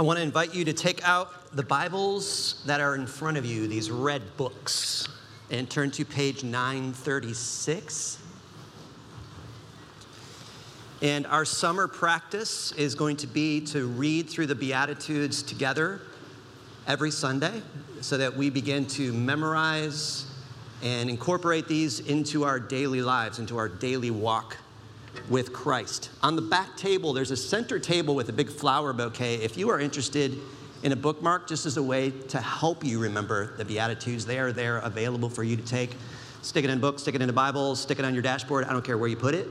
I want to invite you to take out the Bibles that are in front of you, these red books, and turn to page 936. And our summer practice is going to be to read through the Beatitudes together every Sunday so that we begin to memorize and incorporate these into our daily lives, into our daily walk with Christ. On the back table, there's a center table with a big flower bouquet. If you are interested in a bookmark, just as a way to help you remember the Beatitudes, they are there available for you to take. Stick it in books, stick it in a Bible, stick it on your dashboard. I don't care where you put it,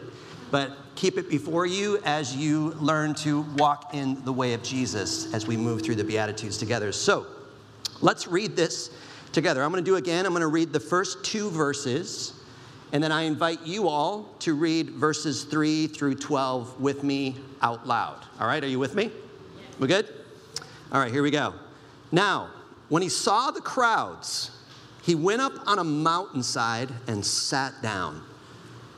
but keep it before you as you learn to walk in the way of Jesus as we move through the Beatitudes together. So let's read this together. I'm going to do again, I'm going to read the first two verses and then I invite you all to read verses 3 through 12 with me out loud. All right, are you with me? We good? All right, here we go. Now, when he saw the crowds, he went up on a mountainside and sat down.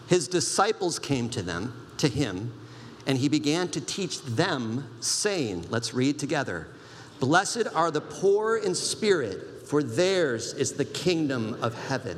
His disciples came to them, to him, and he began to teach them, saying, Let's read together. Blessed are the poor in spirit, for theirs is the kingdom of heaven.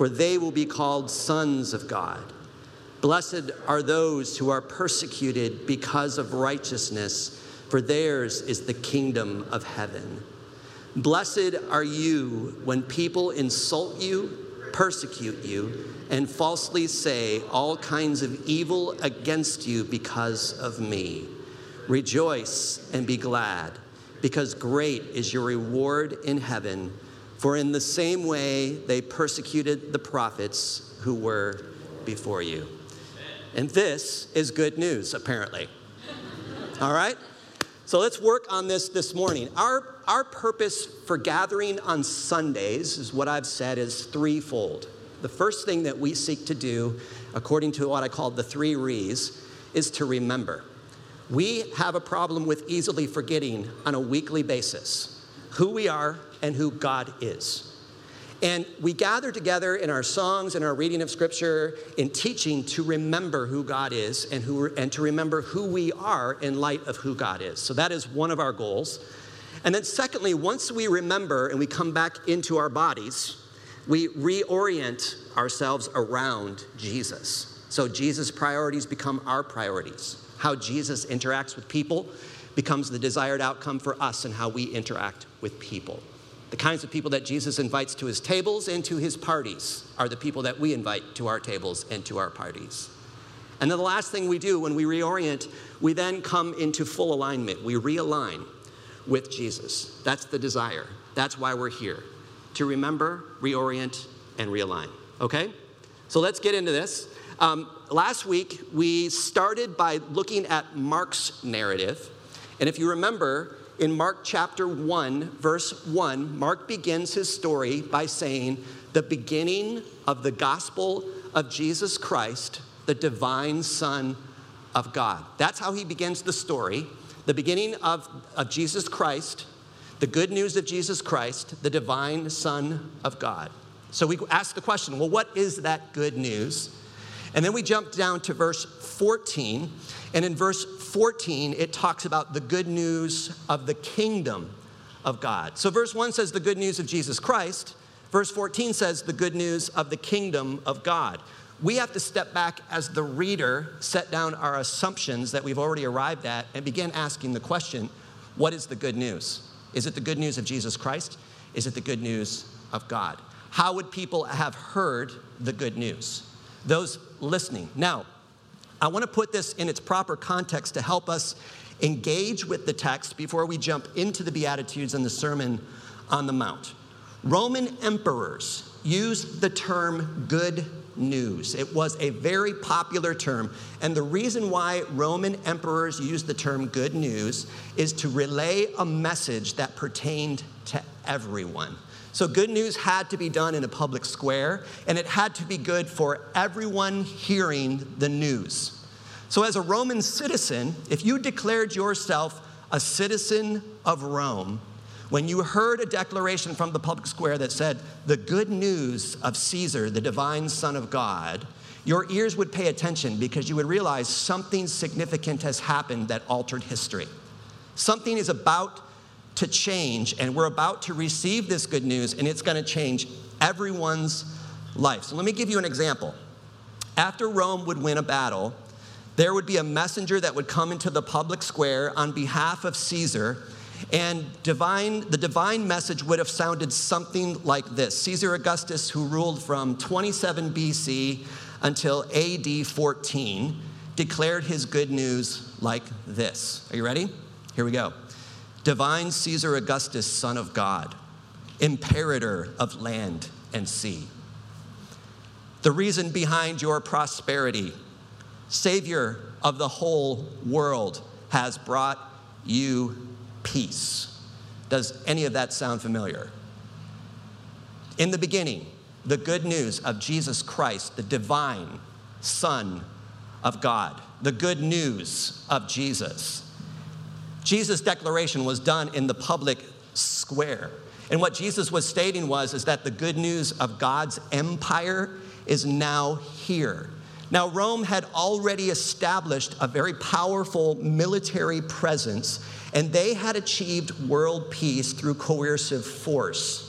for they will be called sons of God. Blessed are those who are persecuted because of righteousness, for theirs is the kingdom of heaven. Blessed are you when people insult you, persecute you, and falsely say all kinds of evil against you because of me. Rejoice and be glad, because great is your reward in heaven for in the same way they persecuted the prophets who were before you. And this is good news, apparently. All right? So let's work on this this morning. Our, our purpose for gathering on Sundays is what I've said is threefold. The first thing that we seek to do, according to what I call the three re's, is to remember. We have a problem with easily forgetting on a weekly basis who we are and who God is. And we gather together in our songs and our reading of scripture, in teaching to remember who God is and, who, and to remember who we are in light of who God is. So that is one of our goals. And then, secondly, once we remember and we come back into our bodies, we reorient ourselves around Jesus. So Jesus' priorities become our priorities. How Jesus interacts with people becomes the desired outcome for us and how we interact with people. The kinds of people that Jesus invites to his tables and to his parties are the people that we invite to our tables and to our parties. And then the last thing we do when we reorient, we then come into full alignment. We realign with Jesus. That's the desire. That's why we're here to remember, reorient, and realign. Okay? So let's get into this. Um, last week, we started by looking at Mark's narrative. And if you remember, in Mark chapter 1, verse 1, Mark begins his story by saying, The beginning of the gospel of Jesus Christ, the divine Son of God. That's how he begins the story. The beginning of, of Jesus Christ, the good news of Jesus Christ, the divine Son of God. So we ask the question well, what is that good news? And then we jump down to verse 14. And in verse 14, it talks about the good news of the kingdom of God. So, verse 1 says the good news of Jesus Christ. Verse 14 says the good news of the kingdom of God. We have to step back as the reader, set down our assumptions that we've already arrived at, and begin asking the question what is the good news? Is it the good news of Jesus Christ? Is it the good news of God? How would people have heard the good news? Those listening. Now, I want to put this in its proper context to help us engage with the text before we jump into the Beatitudes and the Sermon on the Mount. Roman emperors used the term good news. It was a very popular term. And the reason why Roman emperors used the term good news is to relay a message that pertained to everyone. So, good news had to be done in a public square, and it had to be good for everyone hearing the news. So, as a Roman citizen, if you declared yourself a citizen of Rome, when you heard a declaration from the public square that said, the good news of Caesar, the divine Son of God, your ears would pay attention because you would realize something significant has happened that altered history. Something is about to change, and we're about to receive this good news, and it's going to change everyone's life. So let me give you an example. After Rome would win a battle, there would be a messenger that would come into the public square on behalf of Caesar and divine, the divine message would have sounded something like this Caesar Augustus, who ruled from 27 BC until AD 14, declared his good news like this. Are you ready? Here we go. Divine Caesar Augustus, Son of God, imperator of land and sea. The reason behind your prosperity, Savior of the whole world, has brought you peace. Does any of that sound familiar? In the beginning, the good news of Jesus Christ, the divine Son of God, the good news of Jesus. Jesus' declaration was done in the public square. And what Jesus was stating was is that the good news of God's empire is now here. Now, Rome had already established a very powerful military presence and they had achieved world peace through coercive force.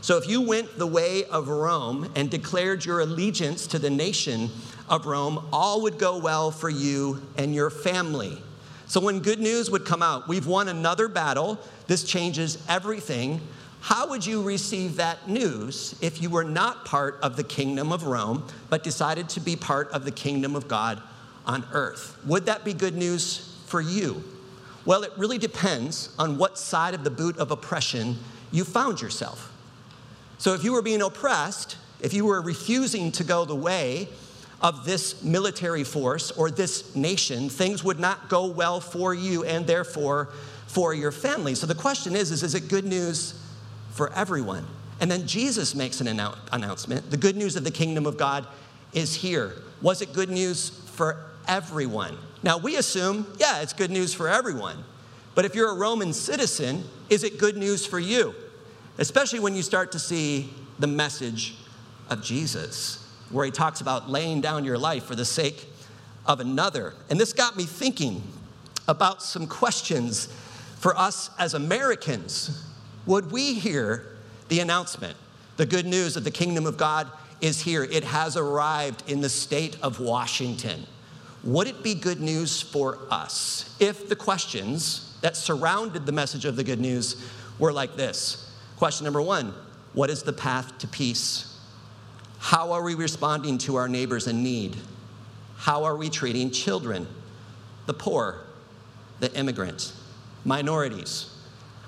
So if you went the way of Rome and declared your allegiance to the nation of Rome, all would go well for you and your family. So when good news would come out, we've won another battle, this changes everything. How would you receive that news if you were not part of the kingdom of Rome, but decided to be part of the kingdom of God on earth? Would that be good news for you? Well, it really depends on what side of the boot of oppression you found yourself. So, if you were being oppressed, if you were refusing to go the way of this military force or this nation, things would not go well for you and therefore for your family. So, the question is, is, is it good news for everyone? And then Jesus makes an annou- announcement. The good news of the kingdom of God is here. Was it good news for everyone? Now, we assume, yeah, it's good news for everyone. But if you're a Roman citizen, is it good news for you? Especially when you start to see the message of Jesus, where he talks about laying down your life for the sake of another. And this got me thinking about some questions for us as Americans. Would we hear the announcement, the good news that the kingdom of God is here? It has arrived in the state of Washington would it be good news for us if the questions that surrounded the message of the good news were like this? Question number one What is the path to peace? How are we responding to our neighbors in need? How are we treating children, the poor, the immigrant, minorities?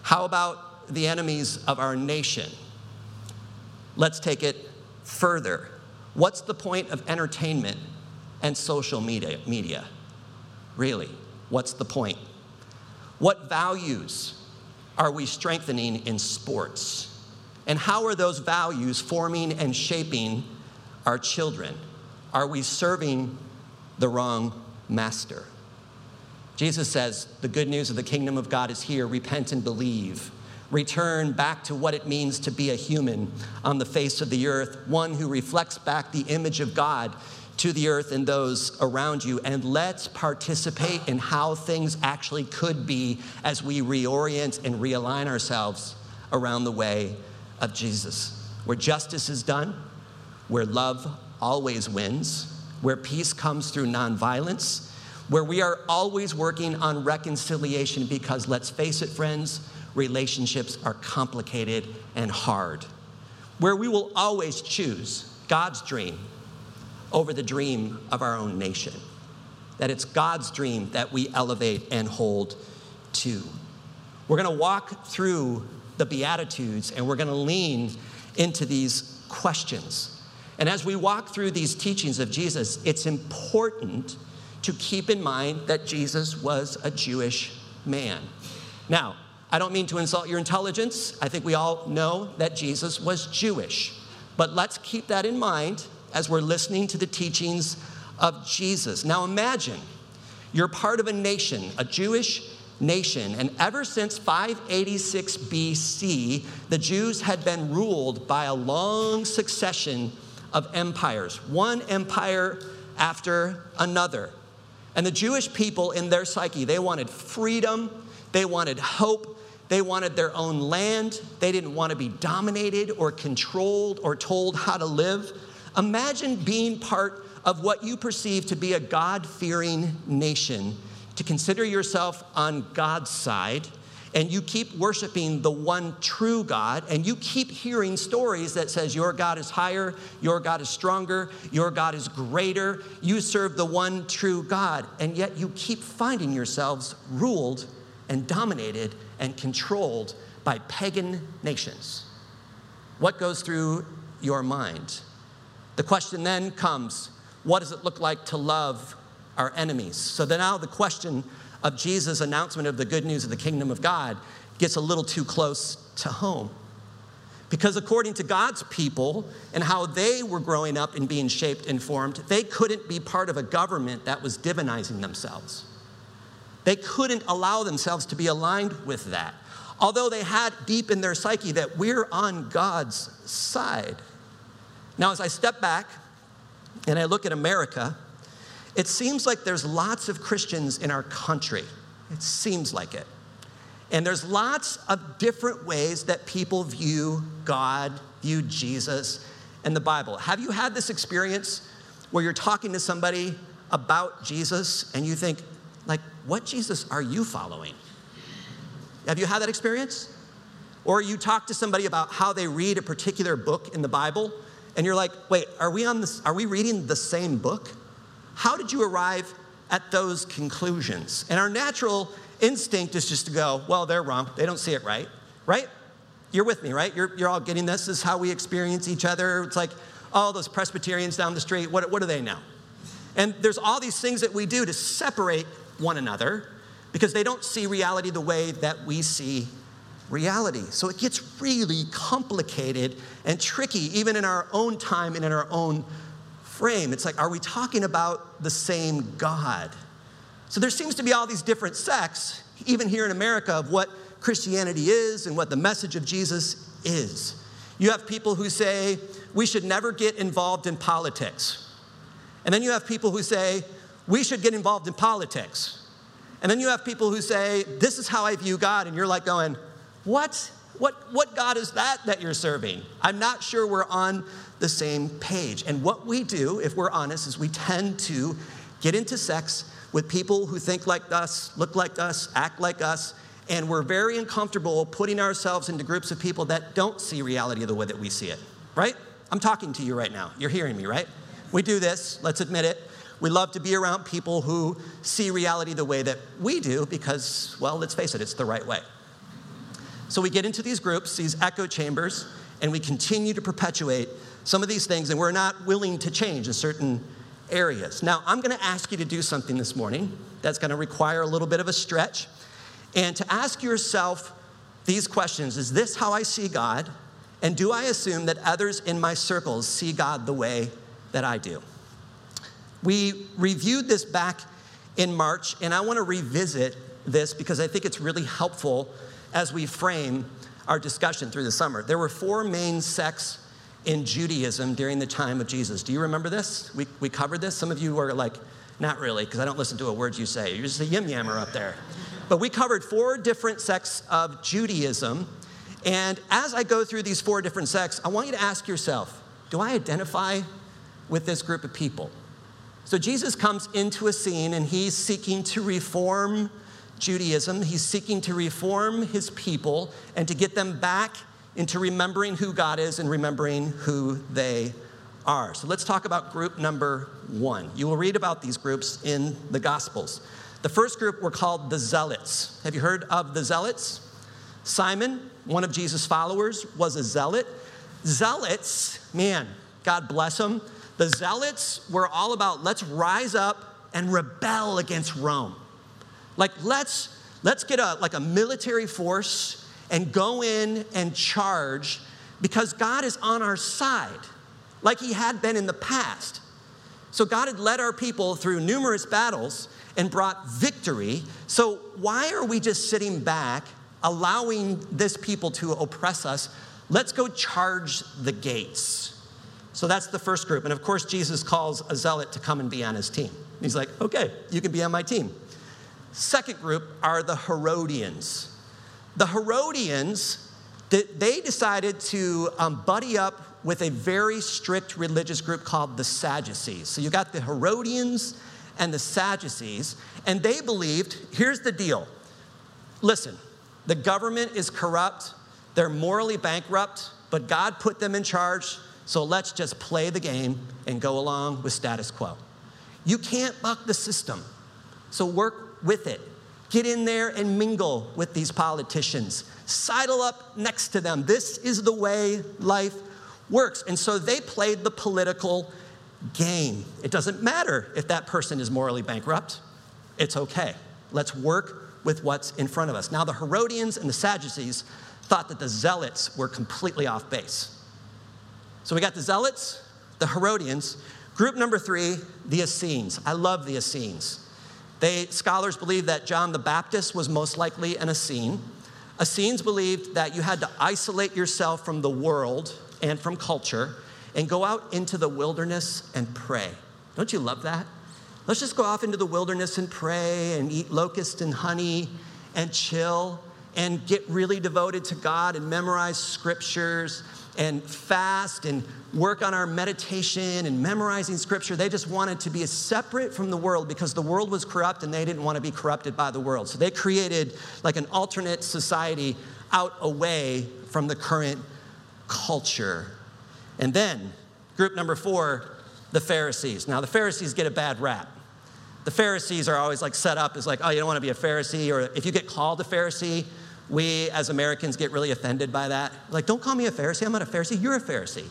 How about the enemies of our nation? Let's take it further. What's the point of entertainment and social media, media. Really, what's the point? What values are we strengthening in sports? And how are those values forming and shaping our children? Are we serving the wrong master? Jesus says, The good news of the kingdom of God is here. Repent and believe. Return back to what it means to be a human on the face of the earth, one who reflects back the image of God to the earth and those around you, and let's participate in how things actually could be as we reorient and realign ourselves around the way of Jesus. Where justice is done, where love always wins, where peace comes through nonviolence, where we are always working on reconciliation because let's face it, friends, relationships are complicated and hard. Where we will always choose God's dream over the dream of our own nation. That it's God's dream that we elevate and hold to. We're going to walk through the Beatitudes and we're going to lean into these questions. And as we walk through these teachings of Jesus, it's important to keep in mind that Jesus was a Jewish man. Now, I don't mean to insult your intelligence. I think we all know that Jesus was Jewish. But let's keep that in mind as we're listening to the teachings of Jesus. Now imagine you're part of a nation, a Jewish nation, and ever since 586 BC, the Jews had been ruled by a long succession of empires, one empire after another. And the Jewish people, in their psyche, they wanted freedom, they wanted hope, they wanted their own land, they didn't want to be dominated or controlled or told how to live. Imagine being part of what you perceive to be a God fearing nation, to consider yourself on God's side, and you keep worshiping the one true God, and you keep hearing stories that says your God is higher, your God is stronger, your God is greater, you serve the one true God, and yet you keep finding yourselves ruled and dominated and controlled by pagan nations. What goes through your mind? The question then comes what does it look like to love our enemies? So then now the question of Jesus' announcement of the good news of the kingdom of God gets a little too close to home. Because according to God's people and how they were growing up and being shaped and formed, they couldn't be part of a government that was divinizing themselves. They couldn't allow themselves to be aligned with that. Although they had deep in their psyche that we're on God's side. Now, as I step back and I look at America, it seems like there's lots of Christians in our country. It seems like it. And there's lots of different ways that people view God, view Jesus, and the Bible. Have you had this experience where you're talking to somebody about Jesus and you think, like, what Jesus are you following? Have you had that experience? Or you talk to somebody about how they read a particular book in the Bible and you're like, wait, are we on this, are we reading the same book? How did you arrive at those conclusions? And our natural instinct is just to go, well, they're wrong. They don't see it right, right? You're with me, right? You're, you're all getting this. This is how we experience each other. It's like, oh, those Presbyterians down the street, what, what do they know? And there's all these things that we do to separate one another because they don't see reality the way that we see reality. So it gets really complicated and tricky, even in our own time and in our own frame. It's like, are we talking about the same God? So there seems to be all these different sects, even here in America, of what Christianity is and what the message of Jesus is. You have people who say we should never get involved in politics. And then you have people who say we should get involved in politics. And then you have people who say, This is how I view God. And you're like going, What? What, what God is that that you're serving? I'm not sure we're on the same page. And what we do, if we're honest, is we tend to get into sects with people who think like us, look like us, act like us, and we're very uncomfortable putting ourselves into groups of people that don't see reality the way that we see it, right? I'm talking to you right now. You're hearing me, right? We do this, let's admit it. We love to be around people who see reality the way that we do because, well, let's face it, it's the right way. So we get into these groups, these echo chambers, and we continue to perpetuate some of these things, and we're not willing to change in certain areas. Now, I'm going to ask you to do something this morning that's going to require a little bit of a stretch, and to ask yourself these questions Is this how I see God? And do I assume that others in my circles see God the way that I do? We reviewed this back in March, and I want to revisit this because I think it's really helpful as we frame our discussion through the summer. There were four main sects in Judaism during the time of Jesus. Do you remember this? We, we covered this. Some of you are like, not really, because I don't listen to a word you say. You're just a yim yammer up there. But we covered four different sects of Judaism. And as I go through these four different sects, I want you to ask yourself do I identify with this group of people? So Jesus comes into a scene and he's seeking to reform Judaism. He's seeking to reform his people and to get them back into remembering who God is and remembering who they are. So let's talk about group number one. You will read about these groups in the Gospels. The first group were called the Zealots. Have you heard of the Zealots? Simon, one of Jesus' followers, was a zealot. Zealots, man, God bless them. The zealots were all about let's rise up and rebel against Rome. Like let's let's get a like a military force and go in and charge because God is on our side, like he had been in the past. So God had led our people through numerous battles and brought victory. So why are we just sitting back, allowing this people to oppress us? Let's go charge the gates. So that's the first group. And of course, Jesus calls a zealot to come and be on his team. He's like, okay, you can be on my team. Second group are the Herodians. The Herodians, they decided to um, buddy up with a very strict religious group called the Sadducees. So you got the Herodians and the Sadducees, and they believed here's the deal listen, the government is corrupt, they're morally bankrupt, but God put them in charge, so let's just play the game and go along with status quo. You can't buck the system, so work with it. Get in there and mingle with these politicians. Sidle up next to them. This is the way life works. And so they played the political game. It doesn't matter if that person is morally bankrupt, it's okay. Let's work with what's in front of us. Now, the Herodians and the Sadducees thought that the Zealots were completely off base. So we got the Zealots, the Herodians. Group number three, the Essenes. I love the Essenes. They, scholars believe that John the Baptist was most likely an Essene. Essenes believed that you had to isolate yourself from the world and from culture and go out into the wilderness and pray. Don't you love that? Let's just go off into the wilderness and pray and eat locusts and honey and chill and get really devoted to God and memorize scriptures and fast and work on our meditation and memorizing scripture. They just wanted to be separate from the world because the world was corrupt and they didn't want to be corrupted by the world. So they created like an alternate society out away from the current culture. And then, group number four, the Pharisees. Now, the Pharisees get a bad rap. The Pharisees are always like set up as like, oh, you don't want to be a Pharisee, or if you get called a Pharisee, we as Americans get really offended by that. Like, don't call me a Pharisee. I'm not a Pharisee. You're a Pharisee.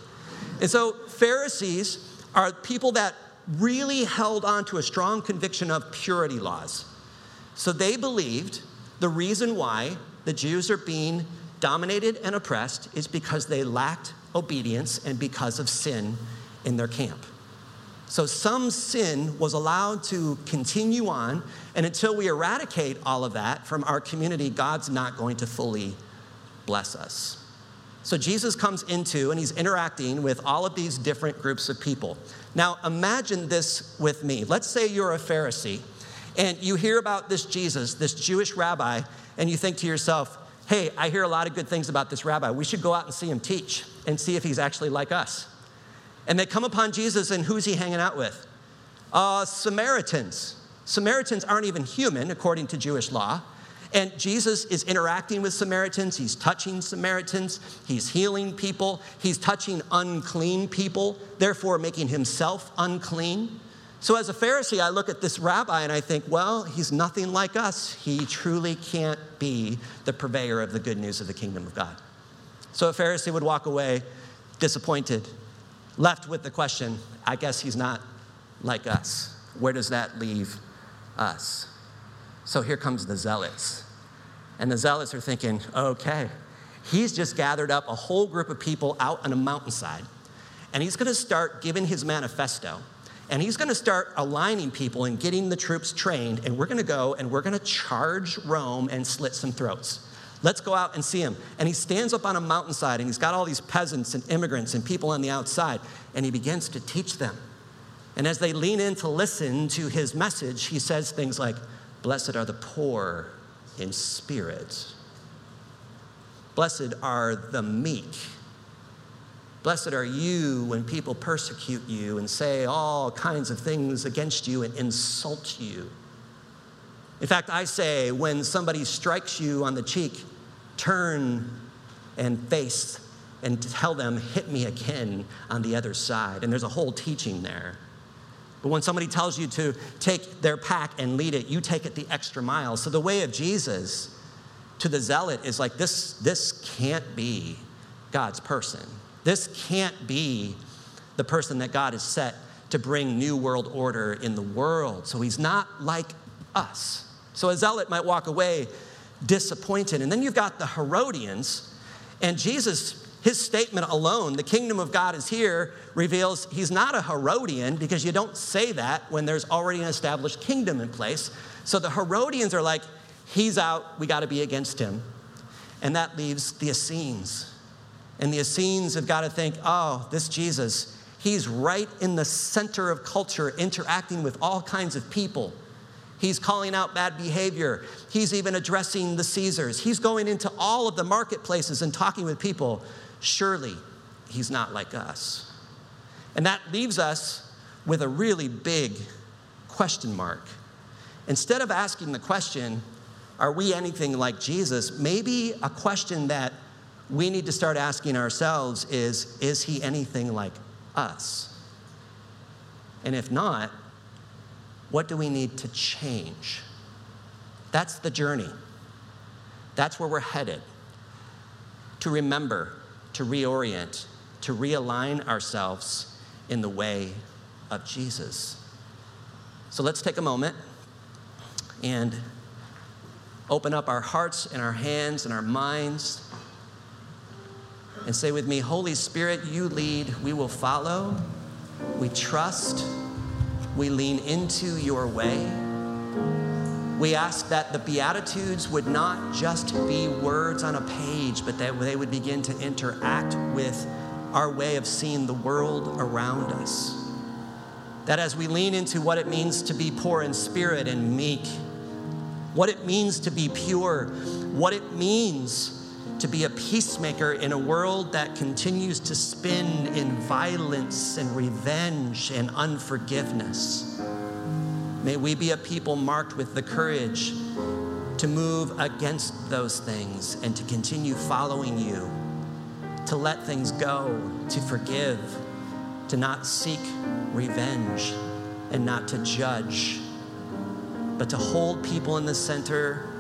And so, Pharisees are people that really held on to a strong conviction of purity laws. So, they believed the reason why the Jews are being dominated and oppressed is because they lacked obedience and because of sin in their camp. So some sin was allowed to continue on, and until we eradicate all of that from our community, God's not going to fully bless us. So Jesus comes into and he's interacting with all of these different groups of people. Now imagine this with me. Let's say you're a Pharisee and you hear about this Jesus, this Jewish rabbi, and you think to yourself, hey, I hear a lot of good things about this rabbi. We should go out and see him teach and see if he's actually like us. And they come upon Jesus, and who's he hanging out with? Uh, Samaritans. Samaritans aren't even human, according to Jewish law. And Jesus is interacting with Samaritans. He's touching Samaritans. He's healing people. He's touching unclean people, therefore making himself unclean. So, as a Pharisee, I look at this rabbi and I think, well, he's nothing like us. He truly can't be the purveyor of the good news of the kingdom of God. So, a Pharisee would walk away disappointed, left with the question, I guess he's not like us. Where does that leave us? So, here comes the zealots. And the zealots are thinking, okay, he's just gathered up a whole group of people out on a mountainside, and he's gonna start giving his manifesto and he's going to start aligning people and getting the troops trained. And we're going to go and we're going to charge Rome and slit some throats. Let's go out and see him. And he stands up on a mountainside and he's got all these peasants and immigrants and people on the outside. And he begins to teach them. And as they lean in to listen to his message, he says things like, Blessed are the poor in spirit. Blessed are the meek Blessed are you when people persecute you and say all kinds of things against you and insult you. In fact, I say when somebody strikes you on the cheek, turn and face and tell them, hit me again on the other side. And there's a whole teaching there. But when somebody tells you to take their pack and lead it, you take it the extra mile. So the way of Jesus to the zealot is like this, this can't be God's person. This can't be the person that God has set to bring new world order in the world. So he's not like us. So a zealot might walk away disappointed. And then you've got the Herodians, and Jesus, his statement alone, the kingdom of God is here, reveals he's not a Herodian because you don't say that when there's already an established kingdom in place. So the Herodians are like, he's out, we got to be against him. And that leaves the Essenes. And the Essenes have got to think, oh, this Jesus, he's right in the center of culture, interacting with all kinds of people. He's calling out bad behavior. He's even addressing the Caesars. He's going into all of the marketplaces and talking with people. Surely he's not like us. And that leaves us with a really big question mark. Instead of asking the question, are we anything like Jesus? Maybe a question that we need to start asking ourselves is, is he anything like us? And if not, what do we need to change? That's the journey. That's where we're headed. To remember, to reorient, to realign ourselves in the way of Jesus. So let's take a moment and open up our hearts and our hands and our minds and say with me, Holy Spirit, you lead, we will follow, we trust we lean into your way. We ask that the Beatitudes would not just be words on a page, but that they would begin to interact with our way of seeing the world around us. That as we lean into what it means to be poor in spirit and meek, what it means to be pure, what it means to be a peacemaker in a world that continues to spin in violence and revenge and unforgiveness. May we be a people marked with the courage to move against those things and to continue following you, to let things go, to forgive, to not seek revenge, and not to judge, but to hold people in the center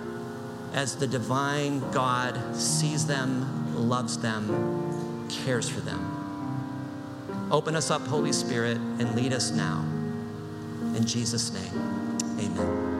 as the divine God sees them, loves them, cares for them. Open us up, Holy Spirit, and lead us now. In Jesus' name, amen.